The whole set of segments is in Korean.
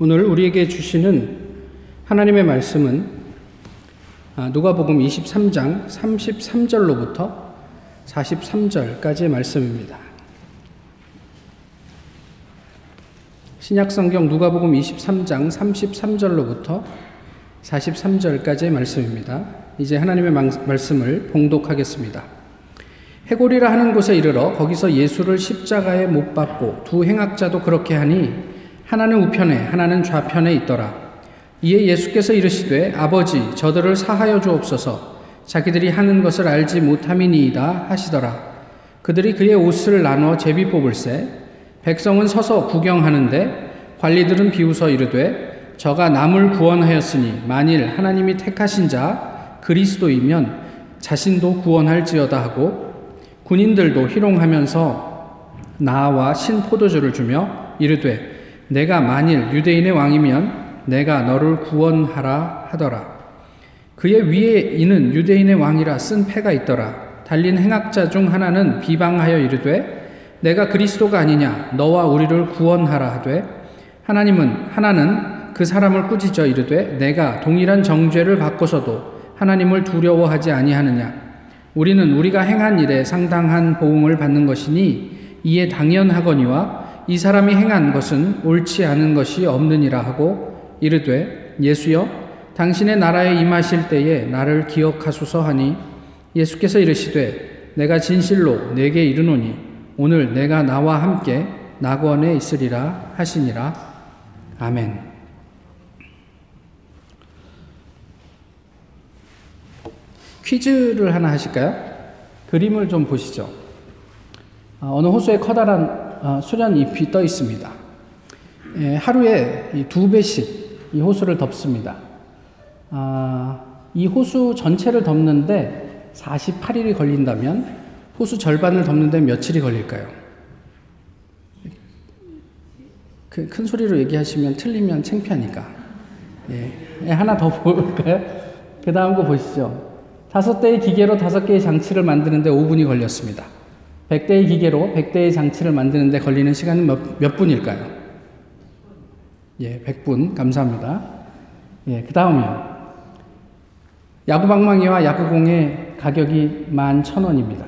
오늘 우리에게 주시는 하나님의 말씀은 아, 누가복음 23장 33절로부터 43절까지의 말씀입니다. 신약성경 누가복음 23장 33절로부터 43절까지의 말씀입니다. 이제 하나님의 말씀을 봉독하겠습니다. 해골이라 하는 곳에 이르러 거기서 예수를 십자가에 못 박고 두 행악자도 그렇게 하니 하나는 우편에 하나는 좌편에 있더라. 이에 예수께서 이르시되 아버지 저들을 사하여 주옵소서 자기들이 하는 것을 알지 못함이니이다 하시더라. 그들이 그의 옷을 나누어 제비 뽑을세 백성은 서서 구경하는데 관리들은 비웃어 이르되 저가 남을 구원하였으니 만일 하나님이 택하신 자 그리스도이면 자신도 구원할지어다 하고 군인들도 희롱하면서 나와 신 포도주를 주며 이르되 내가 만일 유대인의 왕이면 내가 너를 구원하라 하더라. 그의 위에 이는 유대인의 왕이라 쓴 패가 있더라. 달린 행악자 중 하나는 비방하여 이르되 내가 그리스도가 아니냐 너와 우리를 구원하라 하되 하나님은 하나는 그 사람을 꾸짖어 이르되 내가 동일한 정죄를 받고서도 하나님을 두려워하지 아니하느냐 우리는 우리가 행한 일에 상당한 보응을 받는 것이니 이에 당연하거니와 이 사람이 행한 것은 옳지 않은 것이 없느니라 하고 이르되 예수여 당신의 나라에 임하실 때에 나를 기억하소서 하니 예수께서 이르시되 내가 진실로 내게 이르노니 오늘 내가 나와 함께 낙원에 있으리라 하시니라 아멘. 퀴즈를 하나 하실까요? 그림을 좀 보시죠. 아, 어느 호수에 커다란 어, 수련 잎이 떠 있습니다. 예, 하루에 두 배씩 이 호수를 덮습니다. 아, 이 호수 전체를 덮는데 48일이 걸린다면 호수 절반을 덮는데 며칠이 걸릴까요? 그큰 소리로 얘기하시면 틀리면 창피하니까. 예, 예 하나 더 볼까요? 그 다음 거 보시죠. 다섯 대의 기계로 다섯 개의 장치를 만드는데 5분이 걸렸습니다. 100대의 기계로 100대의 장치를 만드는데 걸리는 시간은 몇, 몇 분일까요? 예, 100분. 감사합니다. 예, 그 다음이요. 야구방망이와 야구공의 가격이 11,000원입니다.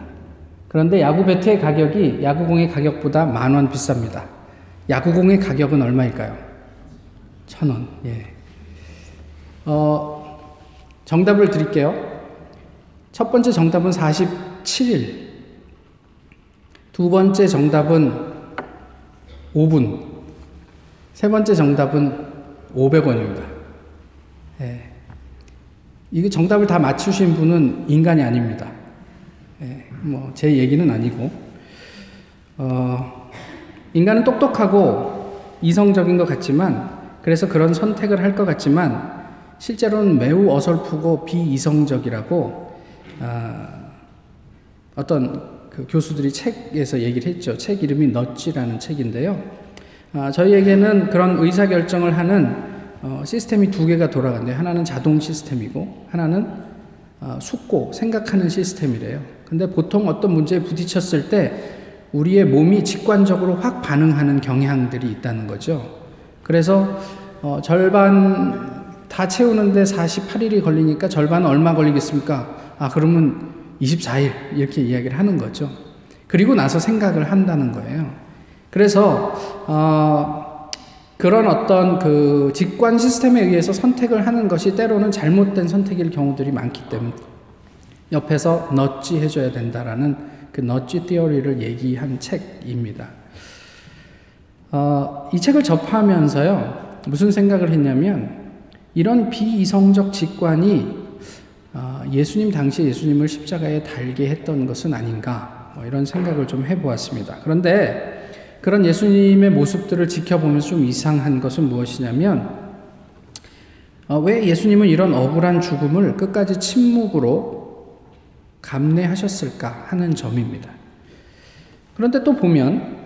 그런데 야구 배트의 가격이 야구공의 가격보다 만 원 비쌉니다. 야구공의 가격은 얼마일까요? 1,000원. 예. 어, 정답을 드릴게요. 첫 번째 정답은 47일. 두 번째 정답은 5분. 세 번째 정답은 500원입니다. 예. 이게 정답을 다 맞추신 분은 인간이 아닙니다. 예. 뭐, 제 얘기는 아니고. 어, 인간은 똑똑하고 이성적인 것 같지만, 그래서 그런 선택을 할 것 같지만, 실제로는 매우 어설프고 비이성적이라고, 어, 어떤 그 교수들이 책에서 얘기를 했죠. 책 이름이 넛지라는 책인데요. 아, 저희에게는 그런 의사 결정을 하는 어, 시스템이 두 개가 돌아간대요. 하나는 자동 시스템이고 하나는 어, 숙고 생각하는 시스템이래요. 근데 보통 어떤 문제에 부딪혔을 때 우리의 몸이 직관적으로 확 반응하는 경향들이 있다는 거죠. 그래서 어, 절반 다 채우는데 48일이 걸리니까 절반 얼마 걸리겠습니까? 아, 그러면 24일 이렇게 이야기를 하는 거죠. 그리고 나서 생각을 한다는 거예요. 그래서 어, 그런 어떤 그 직관 시스템에 의해서 선택을 하는 것이 때로는 잘못된 선택일 경우들이 많기 때문에 옆에서 넛지 해줘야 된다라는 그 넛지 티어리를 얘기한 책입니다. 어, 이 책을 접하면서요 무슨 생각을 했냐면 이런 비이성적 직관이 아, 예수님 당시 예수님을 십자가에 달게 했던 것은 아닌가 뭐 이런 생각을 좀 해보았습니다. 그런데 그런 예수님의 모습들을 지켜보면서 좀 이상한 것은 무엇이냐면 어, 왜 예수님은 이런 억울한 죽음을 끝까지 침묵으로 감내하셨을까 하는 점입니다. 그런데 또 보면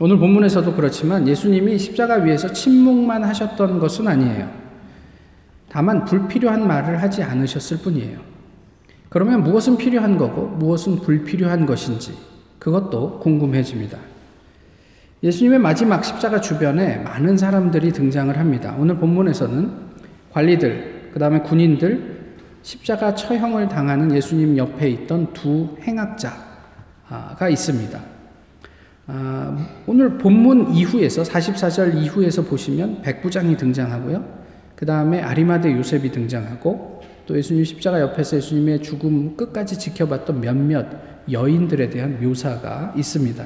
오늘 본문에서도 그렇지만 예수님이 십자가 위에서 침묵만 하셨던 것은 아니에요. 다만 불필요한 말을 하지 않으셨을 뿐이에요. 그러면 무엇은 필요한 거고 무엇은 불필요한 것인지 그것도 궁금해집니다. 예수님의 마지막 십자가 주변에 많은 사람들이 등장을 합니다. 오늘 본문에서는 관리들, 그 다음에 군인들, 십자가 처형을 당하는 예수님 옆에 있던 두 행악자가 있습니다. 아, 오늘 본문 이후에서 44절 이후에서 보시면 백부장이 등장하고요. 그 다음에 아리마대 요셉이 등장하고 또 예수님 십자가 옆에서 예수님의 죽음 끝까지 지켜봤던 몇몇 여인들에 대한 묘사가 있습니다.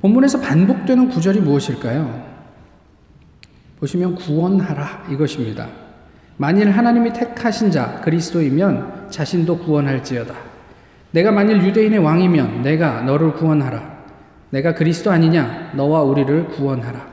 본문에서 반복되는 구절이 무엇일까요? 보시면 구원하라 이것입니다. 만일 하나님이 택하신 자 그리스도이면 자신도 구원할지어다. 내가 만일 유대인의 왕이면 내가 너를 구원하라. 내가 그리스도 아니냐? 너와 우리를 구원하라.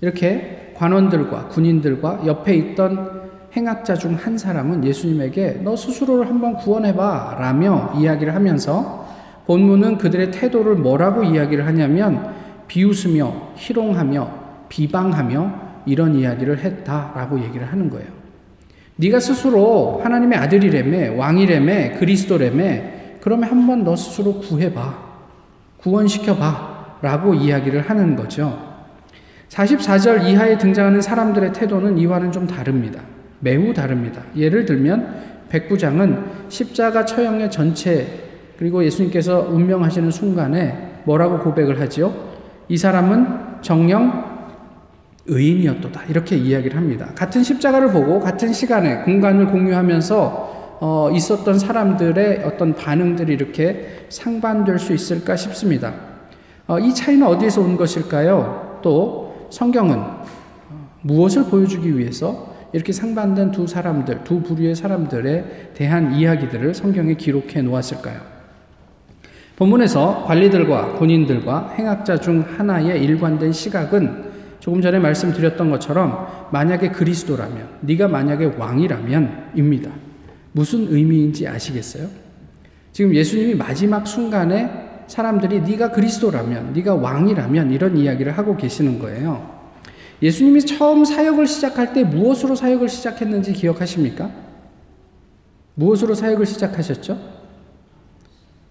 이렇게 관원들과 군인들과 옆에 있던 행악자 중 한 사람은 예수님에게 너 스스로를 한번 구원해봐 라며 이야기를 하면서 본문은 그들의 태도를 뭐라고 이야기를 하냐면 비웃으며 희롱하며 비방하며 이런 이야기를 했다라고 얘기를 하는 거예요. 네가 스스로 하나님의 아들이래매 왕이래매 그리스도래매 그러면 한번 너 스스로 구해봐 구원시켜봐 라고 이야기를 하는 거죠. 44절 이하에 등장하는 사람들의 태도는 이와는 좀 다릅니다. 매우 다릅니다. 예를 들면 백부장은 십자가 처형의 전체 그리고 예수님께서 운명하시는 순간에 뭐라고 고백을 하지요? 이 사람은 정령 의인이었도다. 이렇게 이야기를 합니다. 같은 십자가를 보고 같은 시간에 공간을 공유하면서 어, 있었던 사람들의 어떤 반응들이 이렇게 상반될 수 있을까 싶습니다. 어, 이 차이는 어디에서 온 것일까요? 또 성경은 무엇을 보여주기 위해서 이렇게 상반된 두 사람들, 두 부류의 사람들에 대한 이야기들을 성경에 기록해 놓았을까요? 본문에서 관리들과 군인들과 행악자 중 하나의 일관된 시각은 조금 전에 말씀드렸던 것처럼 만약에 그리스도라면, 네가 만약에 왕이라면입니다. 무슨 의미인지 아시겠어요? 지금 예수님이 마지막 순간에 사람들이 네가 그리스도라면, 네가 왕이라면 이런 이야기를 하고 계시는 거예요. 예수님이 처음 사역을 시작할 때 무엇으로 사역을 시작했는지 기억하십니까? 무엇으로 사역을 시작하셨죠?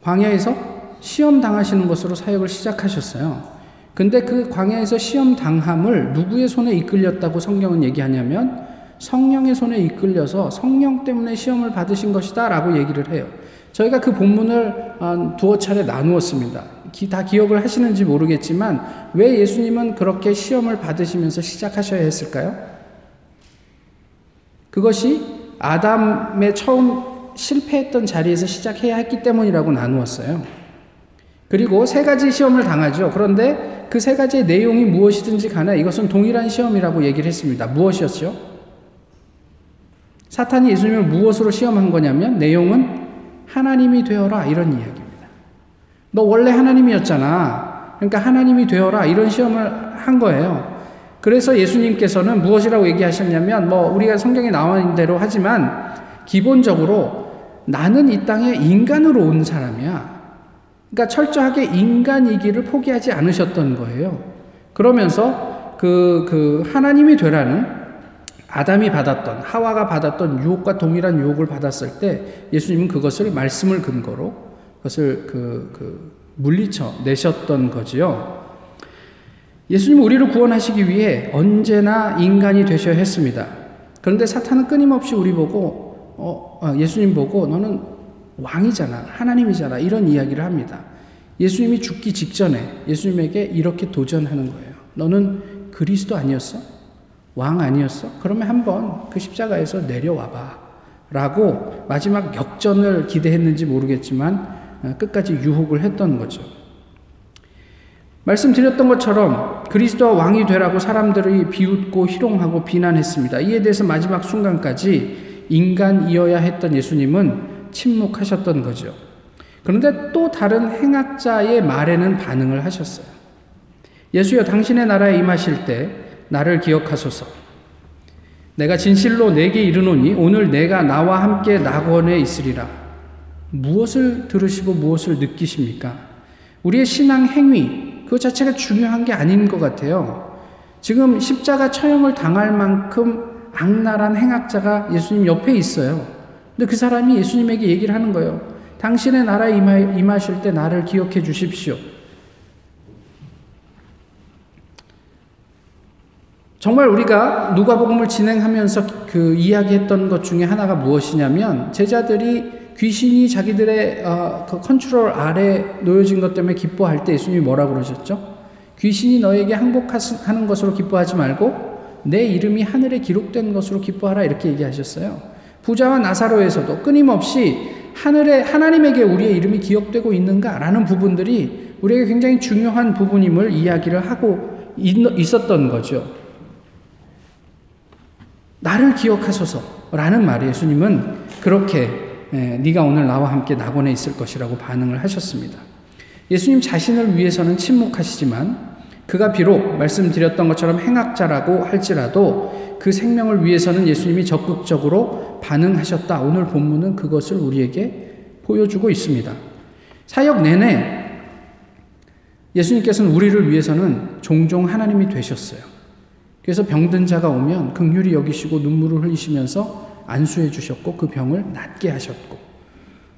광야에서 시험 당하시는 것으로 사역을 시작하셨어요. 근데 그 광야에서 시험 당함을 누구의 손에 이끌렸다고 성경은 얘기하냐면 성령의 손에 이끌려서 성령 때문에 시험을 받으신 것이다 라고 얘기를 해요. 저희가 그 본문을 두어 차례 나누었습니다. 다 기억을 하시는지 모르겠지만 왜 예수님은 그렇게 시험을 받으시면서 시작하셔야 했을까요? 그것이 아담의 처음 실패했던 자리에서 시작해야 했기 때문이라고 나누었어요. 그리고 세 가지 시험을 당하죠. 그런데 그 세 가지의 내용이 무엇이든지 간에 이것은 동일한 시험이라고 얘기를 했습니다. 무엇이었죠? 사탄이 예수님을 무엇으로 시험한 거냐면 내용은 하나님이 되어라 이런 이야기입니다. 너 원래 하나님이었잖아. 그러니까 하나님이 되어라 이런 시험을 한 거예요. 그래서 예수님께서는 무엇이라고 얘기하셨냐면 뭐 우리가 성경에 나와 대로 하지만 기본적으로 나는 이 땅에 인간으로 온 사람이야. 그러니까 철저하게 인간이기를 포기하지 않으셨던 거예요. 그러면서 그, 그 하나님이 되라는 아담이 받았던, 하와가 받았던 유혹과 동일한 유혹을 받았을 때 예수님은 그것을 말씀을 근거로 그것을 그, 그 물리쳐 내셨던 거지요. 예수님 우리를 구원하시기 위해 언제나 인간이 되셔야 했습니다. 그런데 사탄은 끊임없이 우리 보고, 어, 어 예수님 보고 너는 왕이잖아. 하나님이잖아. 이런 이야기를 합니다. 예수님이 죽기 직전에 예수님에게 이렇게 도전하는 거예요. 너는 그리스도 아니었어? 왕 아니었어? 그러면 한번 그 십자가에서 내려와 봐. 라고 마지막 역전을 기대했는지 모르겠지만 어, 끝까지 유혹을 했던 거죠. 말씀드렸던 것처럼 그리스도와 왕이 되라고 사람들이 비웃고 희롱하고 비난했습니다. 이에 대해서 마지막 순간까지 인간이어야 했던 예수님은 침묵하셨던 거죠. 그런데 또 다른 행악자의 말에는 반응을 하셨어요. 예수여 당신의 나라에 임하실 때 나를 기억하소서. 내가 진실로 내게 이르노니 오늘 내가 나와 함께 낙원에 있으리라. 무엇을 들으시고 무엇을 느끼십니까? 우리의 신앙 행위 그 자체가 중요한 게 아닌 것 같아요. 지금 십자가 처형을 당할 만큼 악랄한 행악자가 예수님 옆에 있어요. 근데 그 사람이 예수님에게 얘기를 하는 거예요. 당신의 나라에 임하, 실때 나를 기억해 주십시오. 정말 우리가 누가복음을 진행하면서 그 이야기했던 것 중에 하나가 무엇이냐면 제자들이 귀신이 자기들의 어, 그 컨트롤 아래 놓여진 것 때문에 기뻐할 때 예수님이 뭐라고 그러셨죠? 귀신이 너에게 항복하는 것으로 기뻐하지 말고 내 이름이 하늘에 기록된 것으로 기뻐하라 이렇게 얘기하셨어요. 부자와 나사로에서도 끊임없이 하늘에 하나님에게 우리의 이름이 기억되고 있는가라는 부분들이 우리에게 굉장히 중요한 부분임을 이야기를 하고 있었던 거죠. 나를 기억하소서라는 말에 예수님은 그렇게 예, 네가 오늘 나와 함께 낙원에 있을 것이라고 반응을 하셨습니다. 예수님 자신을 위해서는 침묵하시지만 그가 비록 말씀드렸던 것처럼 행악자라고 할지라도 그 생명을 위해서는 예수님이 적극적으로 반응하셨다. 오늘 본문은 그것을 우리에게 보여주고 있습니다. 사역 내내 예수님께서는 우리를 위해서는 종종 하나님이 되셨어요. 그래서 병든 자가 오면 극률이 여기시고 눈물을 흘리시면서 안수해 주셨고 그 병을 낫게 하셨고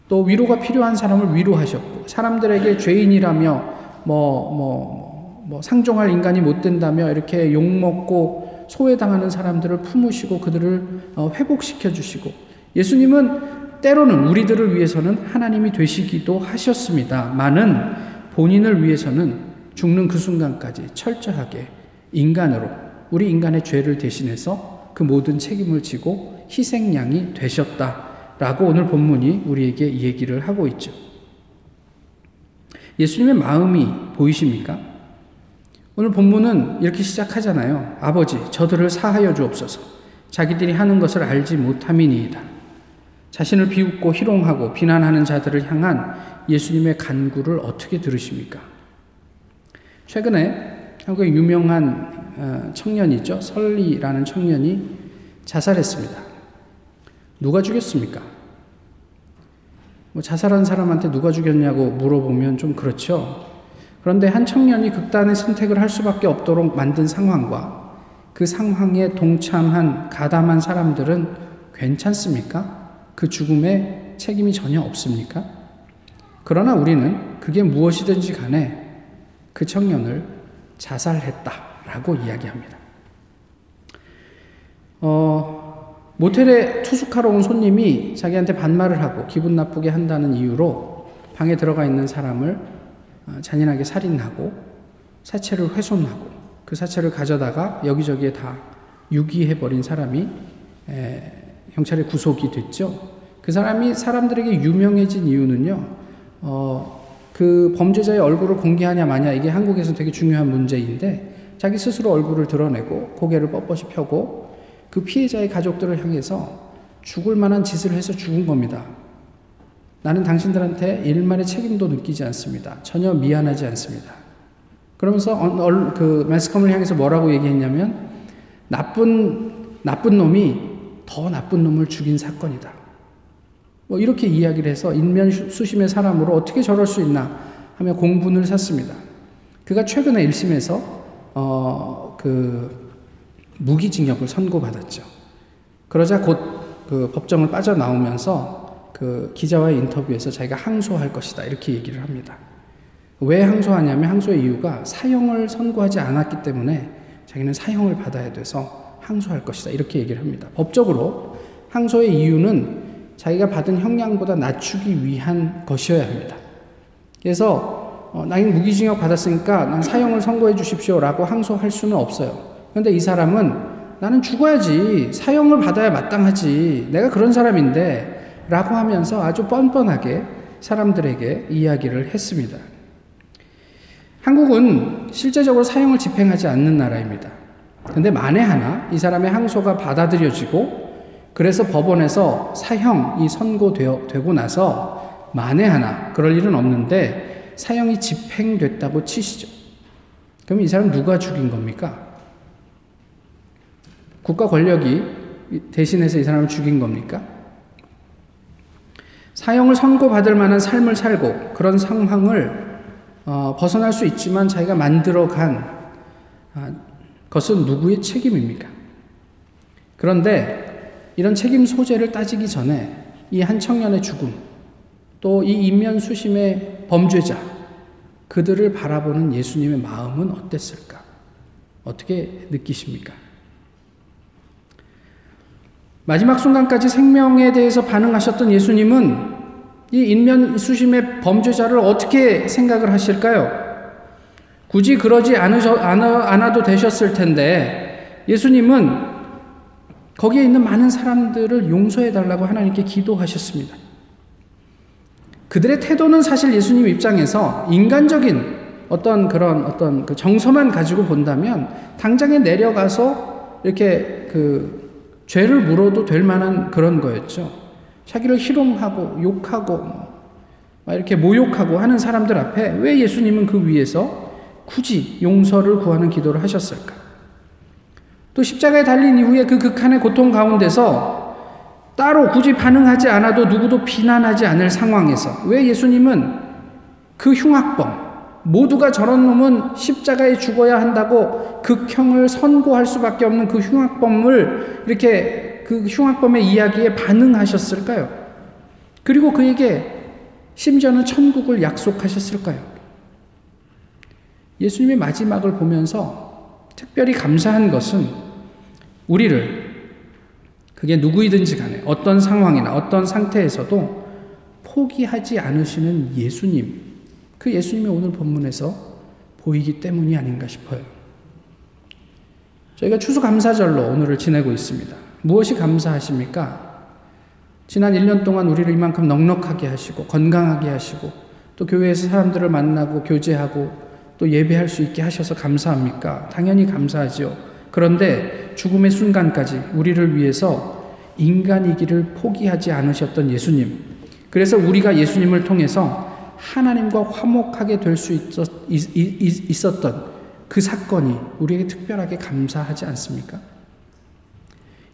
또 위로가 필요한 사람을 위로하셨고 사람들에게 죄인이라며 뭐, 뭐, 뭐 상종할 인간이 못 된다며 이렇게 욕 먹고 소외당하는 사람들을 품으시고 그들을 어, 회복시켜 주시고 예수님은 때로는 우리들을 위해서는 하나님이 되시기도 하셨습니다. 많은 본인을 위해서는 죽는 그 순간까지 철저하게 인간으로 우리 인간의 죄를 대신해서 그 모든 책임을 지고 희생양이 되셨다라고 오늘 본문이 우리에게 얘기를 하고 있죠. 예수님의 마음이 보이십니까? 오늘 본문은 이렇게 시작하잖아요. 아버지, 저들을 사하여 주옵소서. 자기들이 하는 것을 알지 못함이니이다. 자신을 비웃고 희롱하고 비난하는 자들을 향한 예수님의 간구를 어떻게 들으십니까? 최근에 한국의 유명한 어, 청년이죠. 설리라는 청년이 자살했습니다. 누가 죽였습니까? 뭐 자살한 사람한테 누가 죽였냐고 물어보면 좀 그렇죠. 그런데 한 청년이 극단의 선택을 할 수밖에 없도록 만든 상황과 그 상황에 동참한 가담한 사람들은 괜찮습니까? 그 죽음에 책임이 전혀 없습니까? 그러나 우리는 그게 무엇이든지 간에 그 청년을 자살했다라고 이야기합니다. 어, 모텔에 투숙하러 온 손님이 자기한테 반말을 하고 기분 나쁘게 한다는 이유로 방에 들어가 있는 사람을 어, 잔인하게 살인하고 사체를 훼손하고 그 사체를 가져다가 여기저기에 다 유기해버린 사람이 에, 경찰에 구속이 됐죠. 그 사람이 사람들에게 유명해진 이유는요, 어, 그 범죄자의 얼굴을 공개하냐 마냐 이게 한국에서 되게 중요한 문제인데 자기 스스로 얼굴을 드러내고 고개를 뻣뻣이 펴고 그 피해자의 가족들을 향해서 죽을 만한 짓을 해서 죽은 겁니다. 나는 당신들한테 일말의 책임도 느끼지 않습니다. 전혀 미안하지 않습니다. 그러면서 그 매스컴을 향해서 뭐라고 얘기했냐면 나쁜 나쁜 놈이 더 나쁜 놈을 죽인 사건이다. 뭐 이렇게 이야기를 해서 인면 수심의 사람으로 어떻게 저럴 수 있나 하며 공분을 샀습니다. 그가 최근에 1심에서 어, 그 무기징역을 선고받았죠. 그러자 곧 그 법정을 빠져나오면서 그 기자와의 인터뷰에서 자기가 항소할 것이다 이렇게 얘기를 합니다. 왜 항소하냐면 항소의 이유가 사형을 선고하지 않았기 때문에 자기는 사형을 받아야 돼서 항소할 것이다 이렇게 얘기를 합니다. 법적으로 항소의 이유는 자기가 받은 형량보다 낮추기 위한 것이어야 합니다. 그래서 어, 나는 무기징역 받았으니까 난 사형을 선고해 주십시오라고 항소할 수는 없어요. 그런데 이 사람은 나는 죽어야지 사형을 받아야 마땅하지 내가 그런 사람인데 라고 하면서 아주 뻔뻔하게 사람들에게 이야기를 했습니다. 한국은 실제적으로 사형을 집행하지 않는 나라입니다. 근데 만에 하나 이 사람의 항소가 받아들여지고 그래서 법원에서 사형이 선고되고 나서 만에 하나 그럴 일은 없는데 사형이 집행됐다고 치시죠. 그럼 이 사람 누가 죽인 겁니까? 국가 권력이 대신해서 이 사람을 죽인 겁니까? 사형을 선고받을 만한 삶을 살고 그런 상황을 어, 벗어날 수 있지만 자기가 만들어간 아, 것은 누구의 책임입니까? 그런데 이런 책임 소재를 따지기 전에 이 한 청년의 죽음, 또 이 인면 수심의 범죄자, 그들을 바라보는 예수님의 마음은 어땠을까? 어떻게 느끼십니까? 마지막 순간까지 생명에 대해서 반응하셨던 예수님은 이 인면 수심의 범죄자를 어떻게 생각을 하실까요? 굳이 그러지 않으셔, 않아도 되셨을 텐데 예수님은 거기에 있는 많은 사람들을 용서해 달라고 하나님께 기도하셨습니다. 그들의 태도는 사실 예수님 입장에서 인간적인 어떤 그런 어떤 그 정서만 가지고 본다면 당장에 내려가서 이렇게 그 죄를 물어도 될 만한 그런 거였죠. 자기를 희롱하고 욕하고 막 이렇게 모욕하고 하는 사람들 앞에 왜 예수님은 그 위에서 굳이 용서를 구하는 기도를 하셨을까? 또 십자가에 달린 이후에 그 극한의 고통 가운데서 따로 굳이 반응하지 않아도 누구도 비난하지 않을 상황에서 왜 예수님은 그 흉악범, 모두가 저런 놈은 십자가에 죽어야 한다고 극형을 선고할 수밖에 없는 그 흉악범을 이렇게 그 흉악범의 이야기에 반응하셨을까요? 그리고 그에게 심지어는 천국을 약속하셨을까요? 예수님의 마지막을 보면서 특별히 감사한 것은 우리를 그게 누구이든지 간에 어떤 상황이나 어떤 상태에서도 포기하지 않으시는 예수님, 그 예수님이 오늘 본문에서 보이기 때문이 아닌가 싶어요. 저희가 추수감사절로 오늘을 지내고 있습니다. 무엇이 감사하십니까? 지난 1년 동안 우리를 이만큼 넉넉하게 하시고 건강하게 하시고 또 교회에서 사람들을 만나고 교제하고 또 예배할 수 있게 하셔서 감사합니까? 당연히 감사하죠. 그런데 죽음의 순간까지 우리를 위해서 인간이기를 포기하지 않으셨던 예수님. 그래서 우리가 예수님을 통해서 하나님과 화목하게 될 수 있었던 그 사건이 우리에게 특별하게 감사하지 않습니까?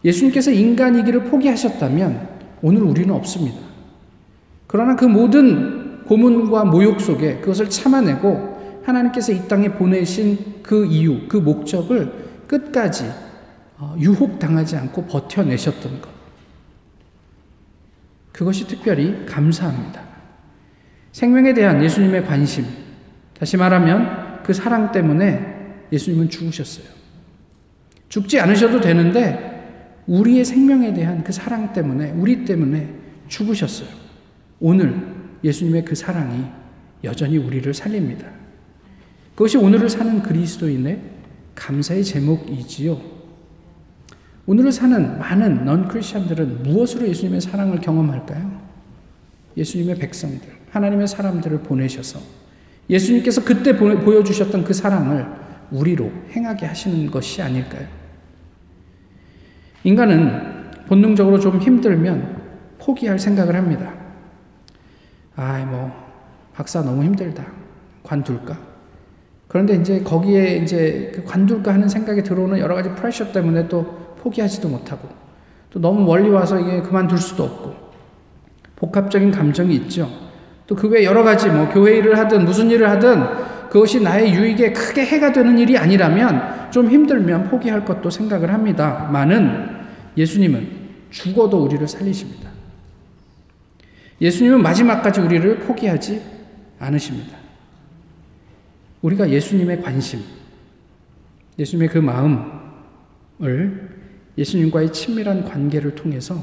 예수님께서 인간이기를 포기하셨다면 오늘 우리는 없습니다. 그러나 그 모든 고문과 모욕 속에 그것을 참아내고 하나님께서 이 땅에 보내신 그 이유, 그 목적을 끝까지 어, 유혹당하지 않고 버텨내셨던 것. 그것이 특별히 감사합니다. 생명에 대한 예수님의 관심, 다시 말하면 그 사랑 때문에 예수님은 죽으셨어요. 죽지 않으셔도 되는데 우리의 생명에 대한 그 사랑 때문에, 우리 때문에 죽으셨어요. 오늘 예수님의 그 사랑이 여전히 우리를 살립니다. 그것이 오늘을 사는 그리스도인의 감사의 제목이지요. 오늘을 사는 많은 넌 크리스천들은 무엇으로 예수님의 사랑을 경험할까요? 예수님의 백성들. 하나님의 사람들을 보내셔서 예수님께서 그때 보여주셨던 그 사랑을 우리로 행하게 하시는 것이 아닐까요? 인간은 본능적으로 좀 힘들면 포기할 생각을 합니다. 아, 뭐, 박사 너무 힘들다. 관둘까? 그런데 이제 거기에 이제 그 관둘까 하는 생각이 들어오는 여러 가지 프레셔 때문에 또 포기하지도 못하고 또 너무 멀리 와서 이게 그만둘 수도 없고 복합적인 감정이 있죠. 또 그 외 여러 가지 뭐 교회 일을 하든 무슨 일을 하든 그것이 나의 유익에 크게 해가 되는 일이 아니라면 좀 힘들면 포기할 것도 생각을 합니다. 많은 예수님은 죽어도 우리를 살리십니다. 예수님은 마지막까지 우리를 포기하지 않으십니다. 우리가 예수님의 관심, 예수님의 그 마음을 예수님과의 친밀한 관계를 통해서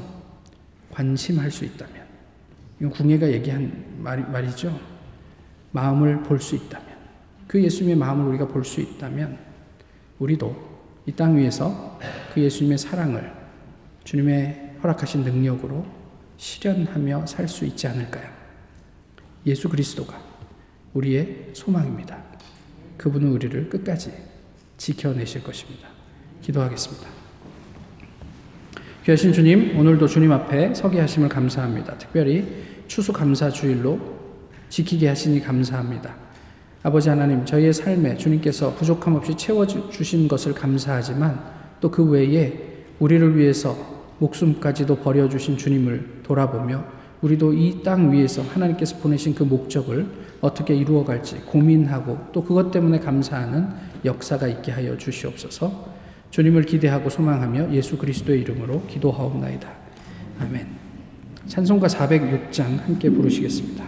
관심할 수 있다면 이건 궁예가 얘기한 말, 말이죠. 마음을 볼 수 있다면, 그 예수님의 마음을 우리가 볼 수 있다면, 우리도 이 땅 위에서 그 예수님의 사랑을 주님의 허락하신 능력으로 실현하며 살 수 있지 않을까요? 예수 그리스도가 우리의 소망입니다. 그분은 우리를 끝까지 지켜내실 것입니다. 기도하겠습니다. 귀하신 주님, 오늘도 주님 앞에 서게 하심을 감사합니다. 특별히 추수감사 주일로 지키게 하시니 감사합니다. 아버지 하나님, 저희의 삶에 주님께서 부족함 없이 채워주신 것을 감사하지만 또 그 외에 우리를 위해서 목숨까지도 버려주신 주님을 돌아보며 우리도 이 땅 위에서 하나님께서 보내신 그 목적을 어떻게 이루어갈지 고민하고 또 그것 때문에 감사하는 역사가 있게 하여 주시옵소서. 주님을 기대하고 소망하며 예수 그리스도의 이름으로 기도하옵나이다. 아멘. 찬송가 406장 함께 부르시겠습니다.